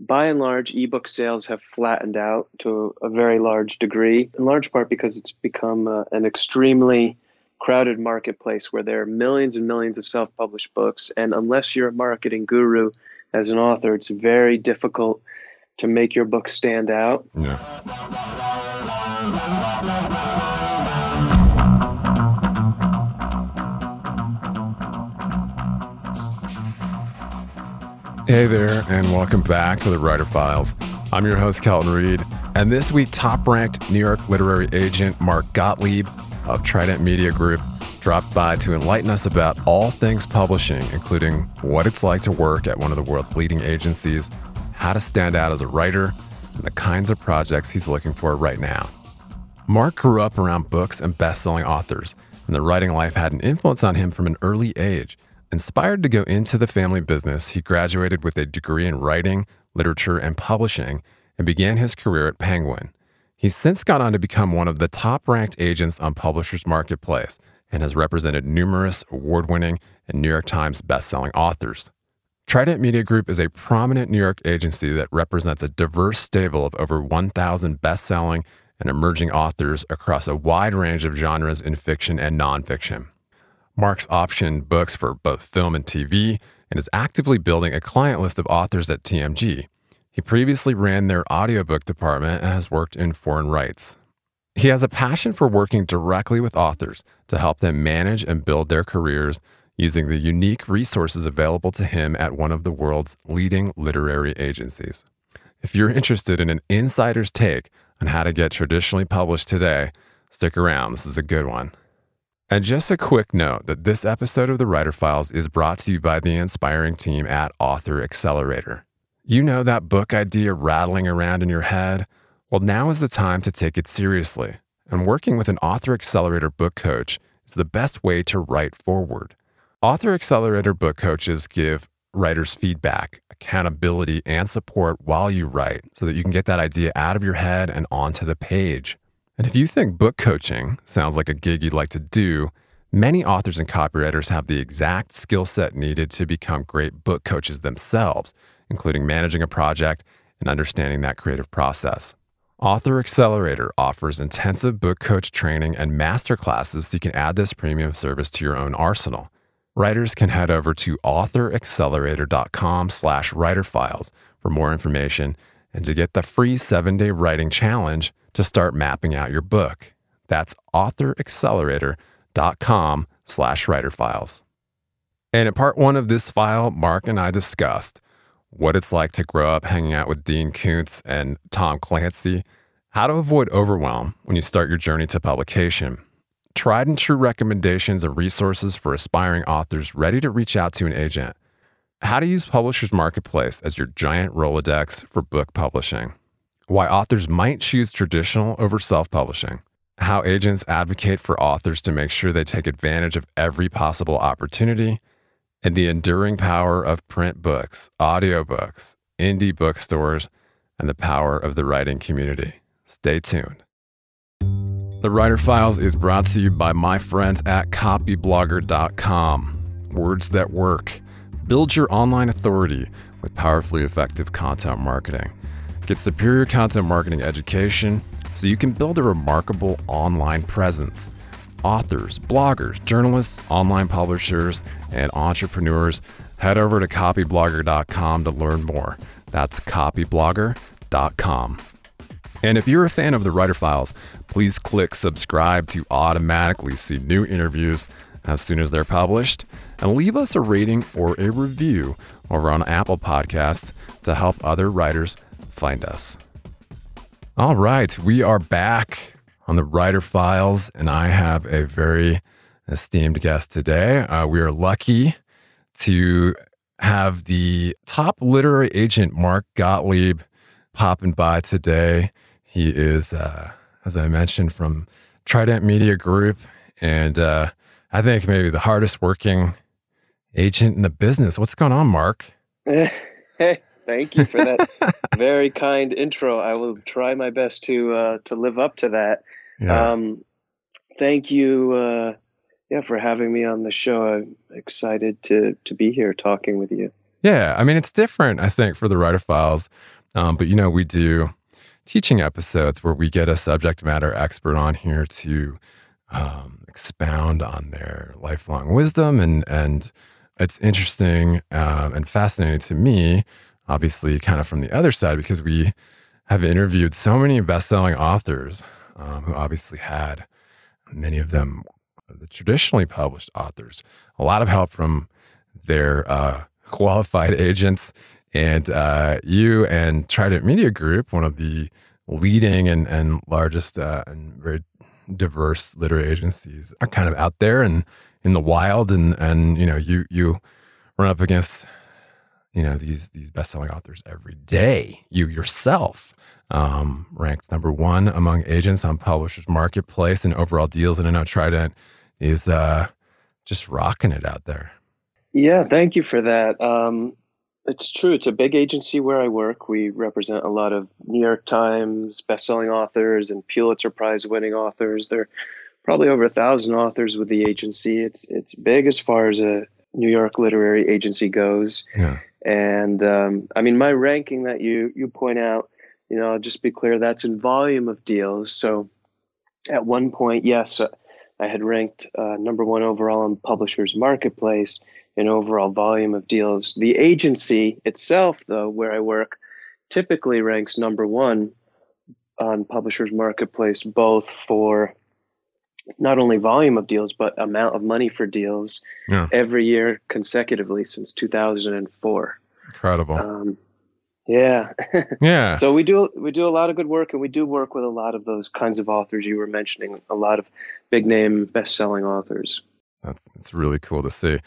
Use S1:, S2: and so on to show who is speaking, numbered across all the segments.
S1: By and large, ebook sales have flattened out to a very large degree, in large part because it's become uh, an extremely crowded marketplace where there are millions and millions of self published books. And unless you're a marketing guru as an author, it's very difficult to make your book stand out.
S2: Yeah. Hey there, and welcome back to the Writer Files. I'm your host, Kelton Reid, and this week, top ranked New York literary agent Mark Gottlieb of Trident Media Group dropped by to enlighten us about all things publishing, including what it's like to work at one of the world's leading agencies, how to stand out as a writer, and the kinds of projects he's looking for right now. Mark grew up around books and best selling authors, and the writing life had an influence on him from an early age. Inspired to go into the family business, he graduated with a degree in writing, literature, and publishing and began his career at Penguin. He's since gone on to become one of the top ranked agents on Publishers Marketplace and has represented numerous award winning and New York Times best-selling authors. Trident Media Group is a prominent New York agency that represents a diverse stable of over 1,000 best selling and emerging authors across a wide range of genres in fiction and nonfiction. Mark's optioned books for both film and TV and is actively building a client list of authors at TMG. He previously ran their audiobook department and has worked in foreign rights. He has a passion for working directly with authors to help them manage and build their careers using the unique resources available to him at one of the world's leading literary agencies. If you're interested in an insider's take on how to get traditionally published today, stick around. This is a good one. And just a quick note that this episode of the Writer Files is brought to you by the inspiring team at Author Accelerator. You know that book idea rattling around in your head? Well, now is the time to take it seriously. And working with an Author Accelerator book coach is the best way to write forward. Author Accelerator book coaches give writers feedback, accountability, and support while you write so that you can get that idea out of your head and onto the page. And if you think book coaching sounds like a gig you'd like to do, many authors and copywriters have the exact skill set needed to become great book coaches themselves, including managing a project and understanding that creative process. Author Accelerator offers intensive book coach training and masterclasses so you can add this premium service to your own arsenal. Writers can head over to authoraccelerator.com slash writerfiles for more information and to get the free seven-day writing challenge to start mapping out your book. That's authoraccelerator.com slash writerfiles. And in part one of this file, Mark and I discussed what it's like to grow up hanging out with Dean Koontz and Tom Clancy, how to avoid overwhelm when you start your journey to publication, tried and true recommendations and resources for aspiring authors ready to reach out to an agent, how to use Publishers Marketplace as your giant Rolodex for book publishing, why authors might choose traditional over self publishing, how agents advocate for authors to make sure they take advantage of every possible opportunity, and the enduring power of print books, audiobooks, indie bookstores, and the power of the writing community. Stay tuned. The Writer Files is brought to you by my friends at copyblogger.com. Words that work. Build your online authority with powerfully effective content marketing. Get superior content marketing education so you can build a remarkable online presence. Authors, bloggers, journalists, online publishers, and entrepreneurs, head over to copyblogger.com to learn more. That's copyblogger.com. And if you're a fan of the Writer Files, please click subscribe to automatically see new interviews as soon as they're published, and leave us a rating or a review over on Apple Podcasts to help other writers find us. All right, we are back on the Writer Files, and I have a very esteemed guest today. Uh, we are lucky to have the top literary agent, Mark Gottlieb, popping by today. He is, uh, as I mentioned, from Trident Media Group, and uh, I think maybe the hardest working agent in the business. What's going on, Mark?
S1: Hey, thank you for that very kind intro. I will try my best to uh, to live up to that.
S2: Yeah.
S1: Um, thank you, uh, yeah, for having me on the show. I'm excited to to be here talking with you.
S2: Yeah, I mean it's different, I think, for the writer files. Um, but you know, we do teaching episodes where we get a subject matter expert on here to um, expound on their lifelong wisdom, and and it's interesting um, and fascinating to me. Obviously, kind of from the other side, because we have interviewed so many best-selling authors um, who obviously had many of them the traditionally published authors a lot of help from their uh, qualified agents and uh, you and Trident Media Group, one of the leading and, and largest uh, and very diverse literary agencies, are kind of out there and in the wild. And, and you know, you you run up against you know these these best-selling authors every day. You yourself um, ranked number one among agents on Publishers Marketplace and overall deals. And I know Trident is uh, just rocking it out there.
S1: Yeah, thank you for that. Um, it's true. It's a big agency where I work. We represent a lot of New York Times best-selling authors and Pulitzer Prize-winning authors. There are probably over a thousand authors with the agency. It's it's big as far as a New York literary agency goes.
S2: Yeah.
S1: And um, I mean, my ranking that you you point out, you know, I'll just be clear, that's in volume of deals. So at one point, yes, uh, I had ranked uh, number one overall on Publishers Marketplace in overall volume of deals. The agency itself, though, where I work, typically ranks number one on Publishers Marketplace, both for not only volume of deals, but amount of money for deals
S2: Yeah.
S1: every year consecutively since 2004.
S2: Incredible.
S1: Um, yeah.
S2: yeah.
S1: so we do we do a lot of good work, and we do work with a lot of those kinds of authors you were mentioning. A lot of big name, best selling authors.
S2: That's it's really cool to see.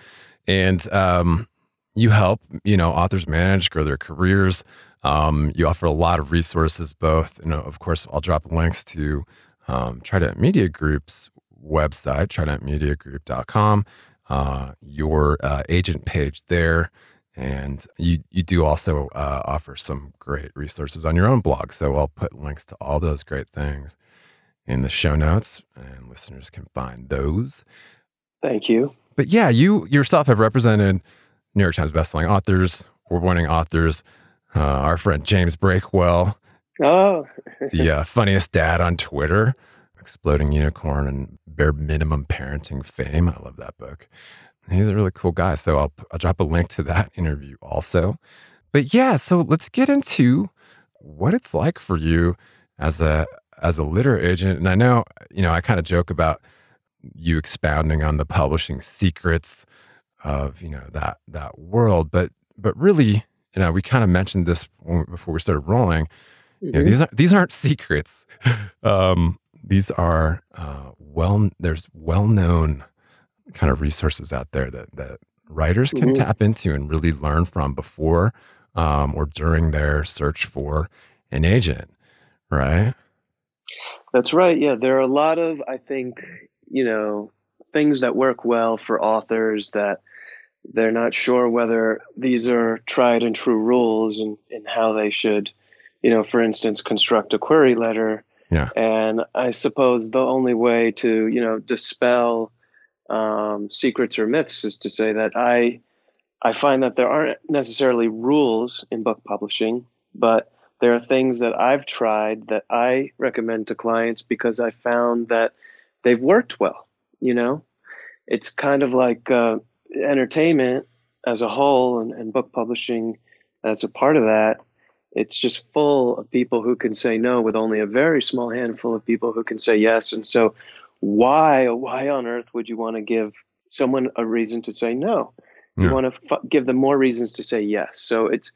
S2: And um, you help, you know, authors manage, grow their careers. Um, you offer a lot of resources, both, you know, of course, I'll drop links to um, Trident Media Group's website, tridentmediagroup.com, uh, your uh, agent page there. And you, you do also uh, offer some great resources on your own blog. So I'll put links to all those great things in the show notes, and listeners can find those
S1: Thank you.
S2: but yeah, you yourself have represented New York Times bestselling authors, award-winning authors. Uh, our friend James Breakwell,
S1: Oh,
S2: the uh, funniest dad on Twitter, exploding unicorn and bare minimum parenting fame. I love that book. He's a really cool guy. So I'll, I'll drop a link to that interview also. But yeah, so let's get into what it's like for you as a as a literary agent. And I know, you know, I kind of joke about you expounding on the publishing secrets of, you know, that that world, but but really, you know, we kind of mentioned this before we started rolling. You know, these aren't these aren't secrets. Um, these are uh, well, there's well known kind of resources out there that, that writers can mm-hmm. tap into and really learn from before um, or during their search for an agent, right?
S1: That's right. Yeah, there are a lot of, I think, you know, things that work well for authors that they're not sure whether these are tried and true rules and, and how they should, you know, for instance, construct a query letter.
S2: Yeah.
S1: And I suppose the only way to, you know, dispel um, secrets or myths is to say that I, I find that there aren't necessarily rules in book publishing, but there are things that I've tried that I recommend to clients because I found that they've worked well. You know, it's kind of like uh, entertainment as a whole and, and book publishing as a part of that. It's just full of people who can say no with only a very small handful of people who can say yes. And so, why, why on earth would you want to give someone a reason to say no? You yeah. want to f- give them more reasons to say yes. So it's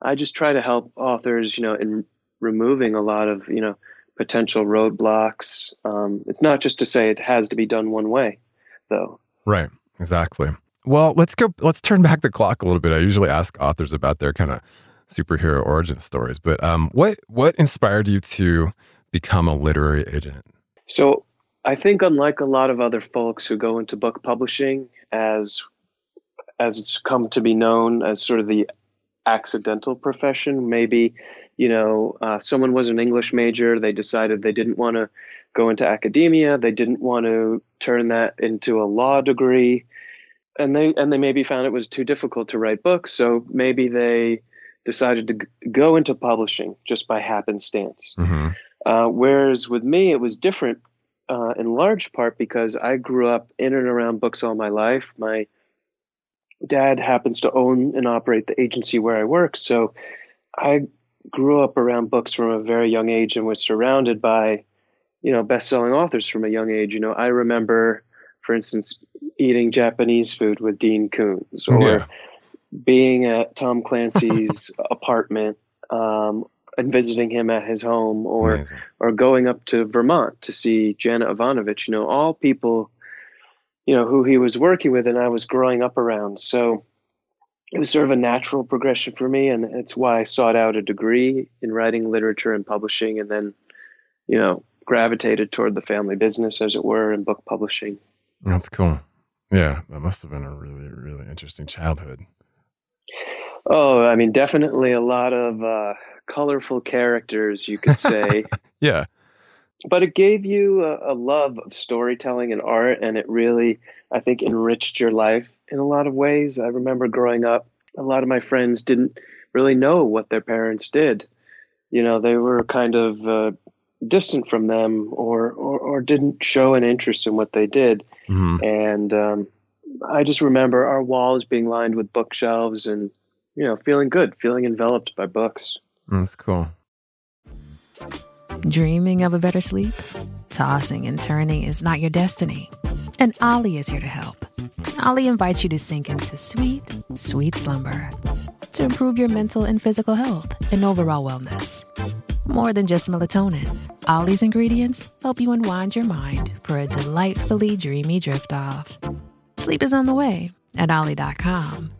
S1: I just try to help authors, you know, in removing a lot of, you know, potential roadblocks. Um, it's not just to say it has to be done one way, though.
S2: Right. Exactly. Well, let's go. Let's turn back the clock a little bit. I usually ask authors about their kind of superhero origin stories, but um, what what inspired you to become a literary agent?
S1: So, I think unlike a lot of other folks who go into book publishing as as it's come to be known as sort of the accidental profession. Maybe, you know, uh, someone was an English major. They decided they didn't want to go into academia. They didn't want to turn that into a law degree, and they and they maybe found it was too difficult to write books. So maybe they decided to g- go into publishing just by happenstance. Mm-hmm. Uh, whereas with me, it was different. Uh, in large part because I grew up in and around books all my life. My dad happens to own and operate the agency where I work. So I grew up around books from a very young age and was surrounded by, you know, best-selling authors from a young age. You know, I remember, for instance, eating Japanese food with Dean Koontz or yeah. Being at Tom Clancy's apartment um, and visiting him at his home or Amazing. or going up to Vermont to see Janet Evanovich. You know, all people you know who he was working with and I was growing up around. So it was sort of a natural progression for me, and it's why I sought out a degree in writing, literature, and publishing, and then you know gravitated toward the family business, as it were, in book publishing.
S2: That's cool. Yeah, that must have been a really, really interesting childhood.
S1: Oh, I mean, definitely a lot of uh, colorful characters, you could say.
S2: yeah
S1: but it gave you a, a, love of storytelling and art and it really i think enriched your life in a lot of ways i remember growing up a lot of my friends didn't really know what their parents did you know they were kind of uh, distant from them or, or, or didn't show an interest in what they did mm-hmm. and um, i just remember our walls being lined with bookshelves and you know feeling good feeling enveloped by books
S2: that's cool
S3: Dreaming of a better sleep? Tossing and turning is not your destiny. And Olly is here to help. Olly invites you to sink into sweet, sweet slumber to improve your mental and physical health and overall wellness. More than just melatonin, Olly's ingredients help you unwind your mind for a delightfully dreamy drift off. Sleep is on the way at Olly.com.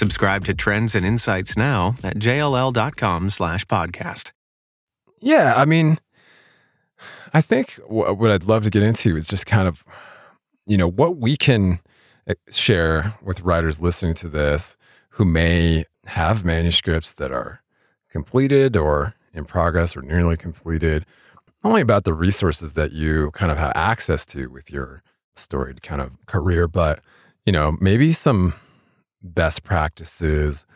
S4: Subscribe to Trends and Insights now at jll.com slash podcast.
S2: Yeah, I mean, I think what I'd love to get into is just kind of, you know, what we can eh, share with writers listening to this who may have manuscripts that are completed or in progress or nearly completed, only about the resources that you kind of have access to with your storied kind of career, but, you know, maybe some best practices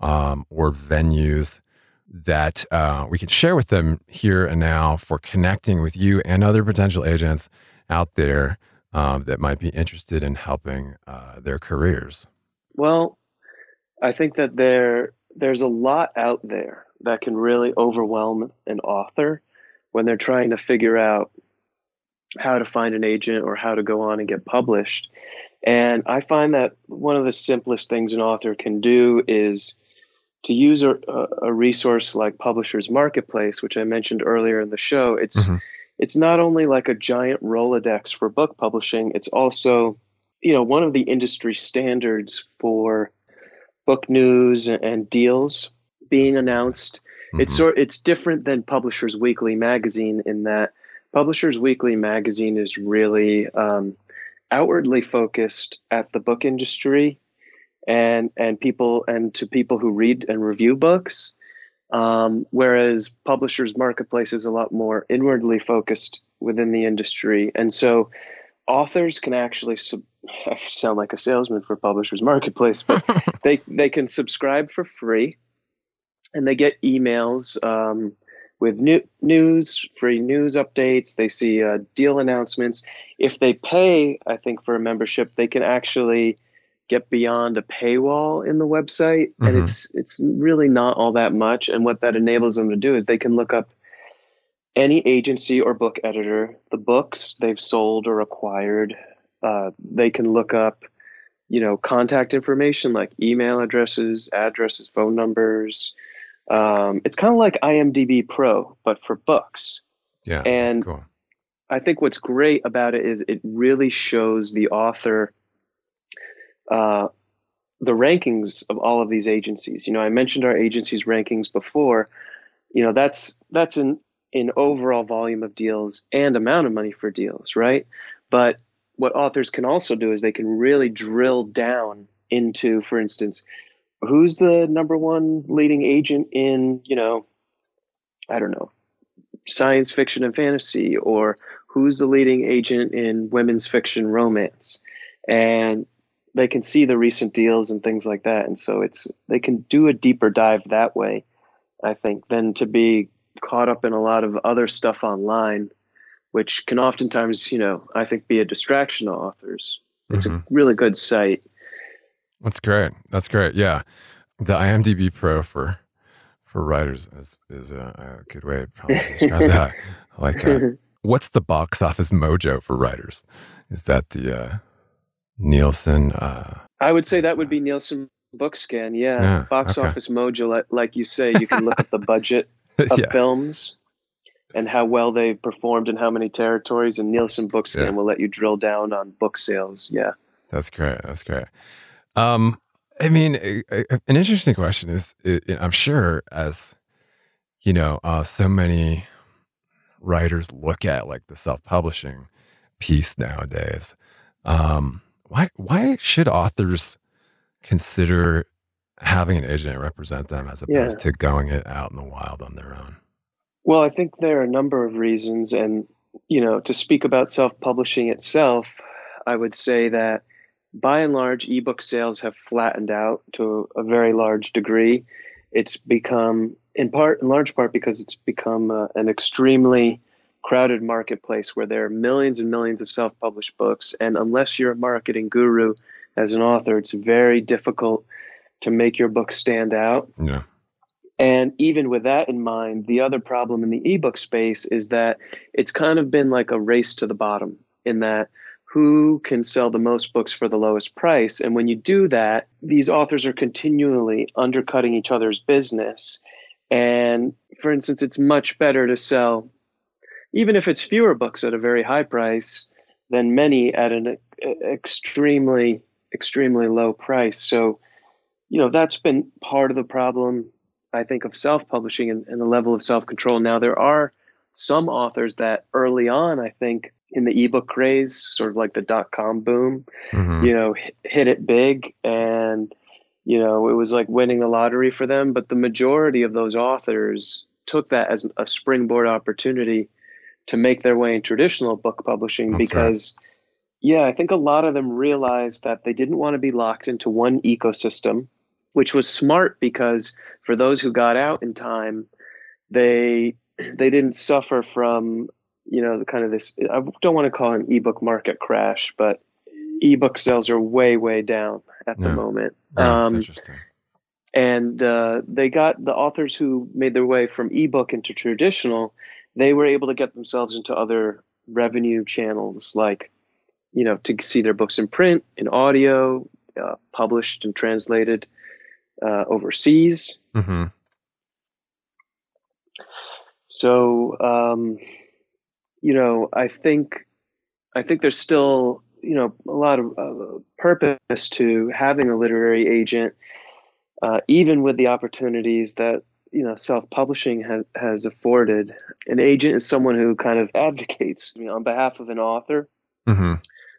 S2: um, or venues that uh, we can share with them here and now for connecting with you and other potential agents out there um, that might be interested in helping uh, their careers?
S1: Well, I think that there there's a lot out there that can really overwhelm an author when they're trying to figure out how to find an agent or how to go on and get published. And I find that one of the simplest things an author can do is to use a, a resource like Publishers Marketplace, which I mentioned earlier in the show. It's mm-hmm. it's not only like a giant Rolodex for book publishing, it's also you know one of the industry standards for book news and deals being announced. Mm-hmm. It's sort it's different than Publishers Weekly magazine in that Publishers Weekly magazine is really um, outwardly focused at the book industry and and people and to people who read and review books um, whereas publishers marketplace is a lot more inwardly focused within the industry. And so authors can actually sub- I sound like a salesman for publishers marketplace but they they can subscribe for free and they get emails um, with new, news, free news updates. They see uh, deal announcements. If they pay, I think, for a membership, they can actually get beyond a paywall in the website, mm-hmm. and it's it's really not all that much. And what that enables them to do is they can look up any agency or book editor, the books they've sold or acquired. Uh, they can look up, you know, contact information like email addresses, addresses, phone numbers um, it's kind of like IMDb Pro, but for books.
S2: Yeah,
S1: and
S2: cool.
S1: I think what's great about it is it really shows the author uh, the rankings of all of these agencies. You know, I mentioned our agencies rankings before. You know, that's that's an in overall volume of deals and amount of money for deals, right? But what authors can also do is they can really drill down into, for instance, who's the number one leading agent in you know i don't know science fiction and fantasy or who's the leading agent in women's fiction romance? And they can see the recent deals and things like that. And so it's they can do a deeper dive that way i think than to be caught up in a lot of other stuff online which can oftentimes you know i think be a distraction to authors. It's mm-hmm. a really good site
S2: that's great. That's great. Yeah, the IMDb Pro for for writers is is a, a good way to probably describe that. I like that. What's the box office mojo for writers? Is that the uh, Nielsen? Uh,
S1: I would say that would be Nielsen Bookscan. Yeah, yeah box okay. office mojo. Like, like you say, you can look at the budget of yeah. films and how well they performed in how many territories. And Nielsen Bookscan yeah. will let you drill down on book sales. Yeah,
S2: that's great. That's great. Um, I mean, a, a, an interesting question is, I'm sure as you know, uh, so many writers look at like the self-publishing piece nowadays. Um, why why should authors consider having an agent represent them as opposed yeah. to going it out in the wild on their own?
S1: Well, I think there are a number of reasons, and you know, to speak about self-publishing itself, I would say that by and large, ebook sales have flattened out to a very large degree. It's become, in part, in large part, because it's become uh, an extremely crowded marketplace where there are millions and millions of self-published books, and unless you're a marketing guru as an author, it's very difficult to make your book stand out.
S2: Yeah.
S1: And even with that in mind, the other problem in the ebook space is that it's kind of been like a race to the bottom in that who can sell the most books for the lowest price. And when you do that, these authors are continually undercutting each other's business. And for instance, it's much better to sell, even if it's fewer books at a very high price, than many at an extremely, extremely low price. So, you know, that's been part of the problem, I think, of self publishing and, and the level of self control. Now, there are some authors that early on, I think, in the ebook craze, sort of like the dot com boom, mm-hmm. you know, hit it big and you know, it was like winning the lottery for them, but the majority of those authors took that as a springboard opportunity to make their way in traditional book publishing That's because right. yeah, I think a lot of them realized that they didn't want to be locked into one ecosystem which was smart because for those who got out in time, they they didn't suffer from you know the kind of this. I don't want to call an ebook market crash, but ebook sales are way way down at the moment.
S2: That's
S1: Um,
S2: interesting.
S1: and uh, they got the authors who made their way from ebook into traditional they were able to get themselves into other revenue channels like you know to see their books in print in audio uh, published and translated uh, overseas
S2: hmm
S1: so um, you know i think i think there's still you know a lot of uh, purpose to having a literary agent uh, even with the opportunities that you know self-publishing has has afforded. An agent is someone who kind of advocates you know, on behalf of an author.
S2: Hmm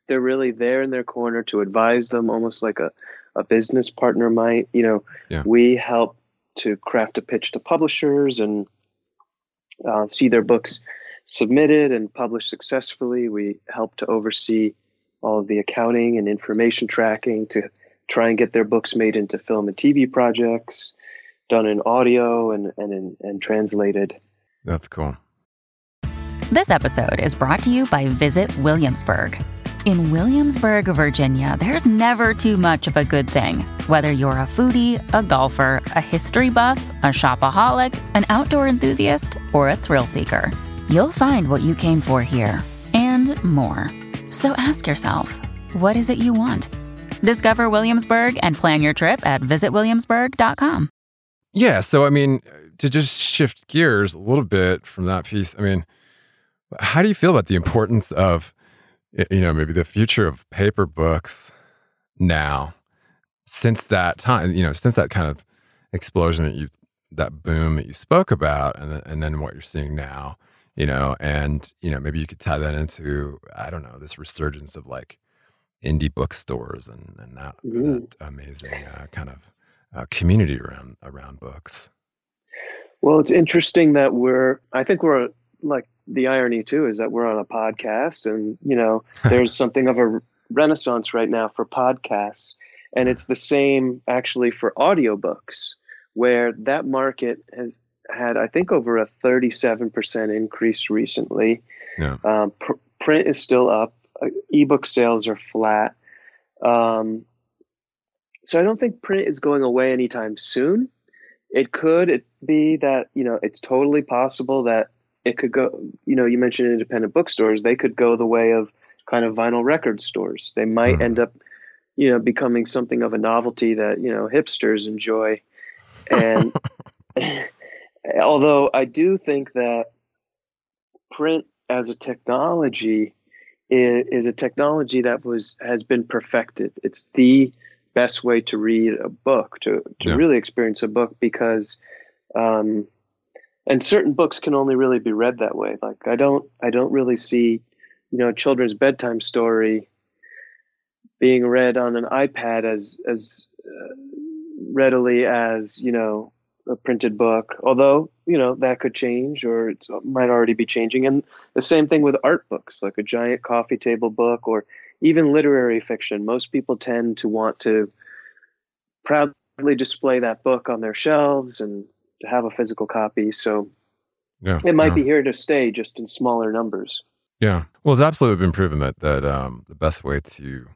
S1: they're really there in their corner to advise them almost like a, a business partner might. You know
S2: Yeah.
S1: we help to craft a pitch to publishers and uh, see their books submitted and published successfully we help to oversee all of the accounting and information tracking to try and get their books made into film and tv projects done in audio and and, in, and translated
S2: That's cool.
S5: This episode is brought to you by Visit Williamsburg. In Williamsburg, Virginia, there's never too much of a good thing. Whether you're a foodie, a golfer, a history buff, a shopaholic, an outdoor enthusiast, or a thrill seeker, you'll find what you came for here and more. So ask yourself, what is it you want? Discover Williamsburg and plan your trip at visitwilliamsburg.com.
S2: Yeah. So, I mean, to just shift gears a little bit from that piece, I mean, how do you feel about the importance of, you know, maybe the future of paper books now since that time, you know, since that kind of explosion that you, that boom that you spoke about, and and then what you're seeing now, you know, and, you know, maybe you could tie that into, I don't know, this resurgence of like indie bookstores and, and that,
S1: Mhm.
S2: that amazing uh, kind of uh, community around around books.
S1: Well, it's interesting that we're, I think we're like the irony too is that we're on a podcast and, you know, there's something of a renaissance right now for podcasts. And it's the same actually for audiobooks, where that market has had, I think, over a 37% increase recently.
S2: Yeah.
S1: Um, pr- print is still up, uh, ebook sales are flat. Um, so I don't think print is going away anytime soon. It could it be that you know it's totally possible that it could go. You know, you mentioned independent bookstores; they could go the way of kind of vinyl record stores. They might
S2: Mhm.
S1: end up, you know, becoming something of a novelty that you know hipsters enjoy. And although I do think that print as a technology is, is a technology that was has been perfected. It's the best way to read a book to to
S2: Yeah.
S1: really experience a book because um, and certain books can only really be read that way. Like I don't I don't really see you know a children's bedtime story being read on an iPad as as uh, readily as you know a printed book. Although you know that could change, or it might already be changing. And the same thing with art books, like a giant coffee table book, or even literary fiction. Most people tend to want to proudly display that book on their shelves and to have a physical copy. So
S2: Yeah.
S1: it might
S2: yeah.
S1: be here to stay, just in smaller numbers.
S2: Yeah. Well, it's absolutely been proven that that um, the best way to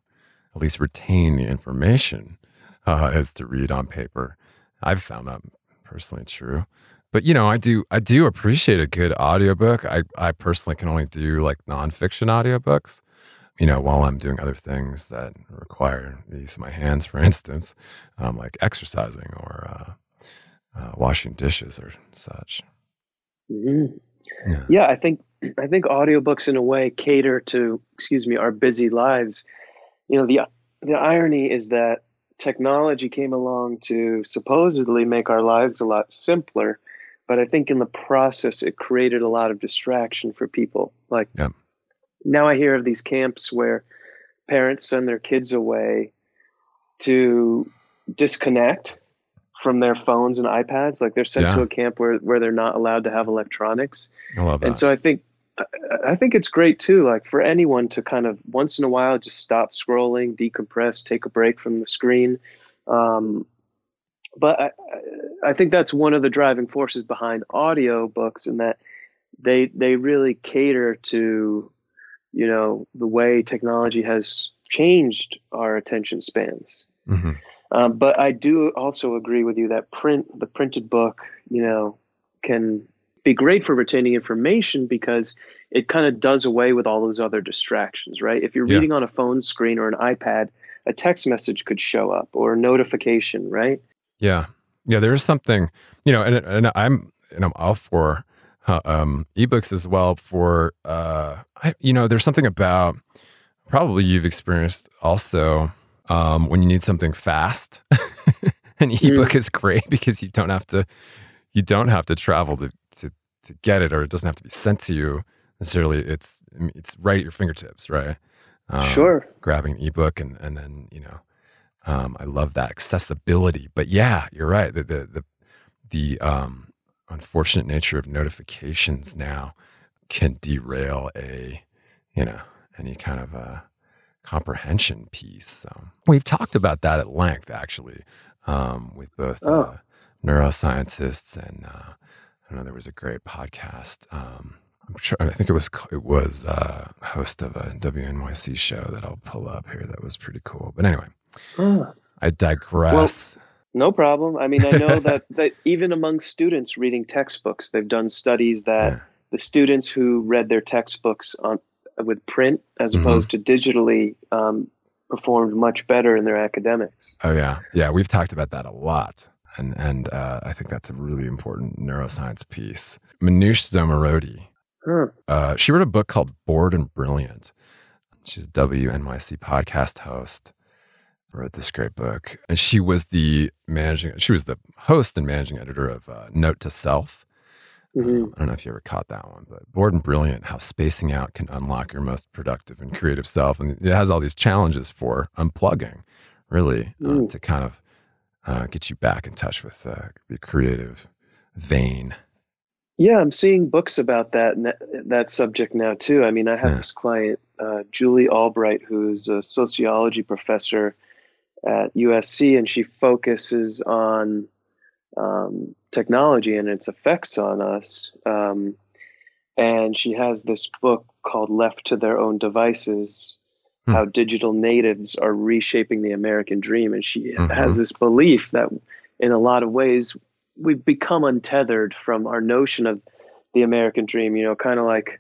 S2: at least retain the information uh, is to read on paper. I've found that personally true. But you know, I do I do appreciate a good audiobook. I, I personally can only do like nonfiction audiobooks, you know, while I'm doing other things that require the use of my hands, for instance, um, like exercising or uh, uh, washing dishes or such.
S1: hmm
S2: Yeah.
S1: Yeah, I think I think audiobooks in a way cater to, excuse me, our busy lives. You know, the the irony is that technology came along to supposedly make our lives a lot simpler, but I think in the process it created a lot of distraction for people. Like
S2: Yeah.
S1: now I hear of these camps where parents send their kids away to disconnect from their phones and iPads. Like they're sent
S2: Yeah.
S1: to a camp where, where they're not allowed to have electronics.
S2: I love that.
S1: And so I think I- think it's great too, like for anyone to kind of once in a while just stop scrolling, decompress, take a break from the screen. Um, but I, I think that's one of the driving forces behind audio books, in that they they really cater to, you know, the way technology has changed our attention spans. Mm-hmm. Um, but I do also agree with you that print, the printed book, you know, can be great for retaining information because it kind of does away with all those other distractions, right? If you're yeah. reading on a phone screen or an iPad, a text message could show up or a notification, right?
S2: Yeah, yeah. There is something, you know, and, and I'm and I'm all for uh, um, ebooks as well. For uh, I, you know, there's something about probably you've experienced also um, when you need something fast. An ebook mm. is great because you don't have to you don't have to travel to, to to get it, or it doesn't have to be sent to you necessarily. It's it's right at your fingertips, right?
S1: Um, sure.
S2: Grabbing an ebook and and then you know, um, I love that accessibility. But yeah, you're right. The the the, the um, unfortunate nature of notifications now can derail a you know any kind of a comprehension piece. So we've talked about that at length, actually, um, with both oh. uh, neuroscientists and uh, I know there was a great podcast. Um, I'm sure I think it was it was uh, host of a WNYC show that I'll pull up here. That was pretty cool. But anyway, oh. I digress.
S1: Well, no problem. I mean, I know that that even among students reading textbooks, they've done studies that yeah. the students who read their textbooks on with print as mm-hmm. opposed to digitally um, performed much better in their academics.
S2: Oh yeah, yeah, we've talked about that a lot, and and uh, I think that's a really important neuroscience piece. Manoush Zomorodi, huh. uh, she wrote a book called Bored and Brilliant. She's a WNYC podcast host. Wrote this great book, and she was the managing. She was the host and managing editor of uh, Note to Self, Mm-hmm. Um, I don't know if you ever caught that one, but Bored and Brilliant, how spacing out can unlock your most productive and creative self. And it has all these challenges for unplugging, really, uh, mm. to kind of uh, get you back in touch with uh, the creative vein.
S1: Yeah, I'm seeing books about that that subject now too. I mean, I have yeah. this client, uh, Julie Albright, who's a sociology professor at USC, and she focuses on um, technology and its effects on us. Um, and she has this book called Left to Their Own Devices hmm. How Digital Natives Are Reshaping the American Dream. And she mm-hmm. has this belief that, in a lot of ways, we've become untethered from our notion of the American dream, you know, kind of like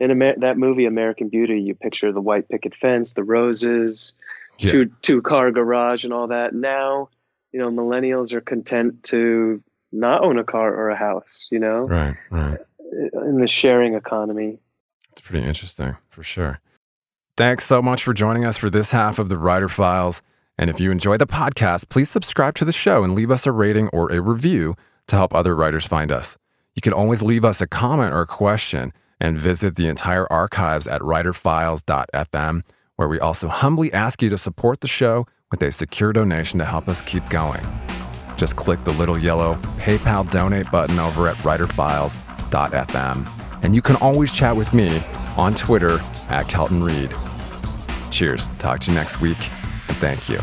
S1: in Amer- that movie American Beauty, you picture the white picket fence, the roses, yeah. two two car garage and all that. Now you know millennials are content to not own a car or a house you know
S2: right right
S1: in the sharing economy
S2: it's pretty interesting for sure thanks so much for joining us for this half of the writer files and if you enjoy the podcast please subscribe to the show and leave us a rating or a review to help other writers find us you can always leave us a comment or a question and visit the entire archives at writerfiles.fm where we also humbly ask you to support the show with a secure donation to help us keep going. Just click the little yellow PayPal donate button over at writerfiles.fm. And you can always chat with me on Twitter at Kelton Reid. Cheers. Talk to you next week, and thank you.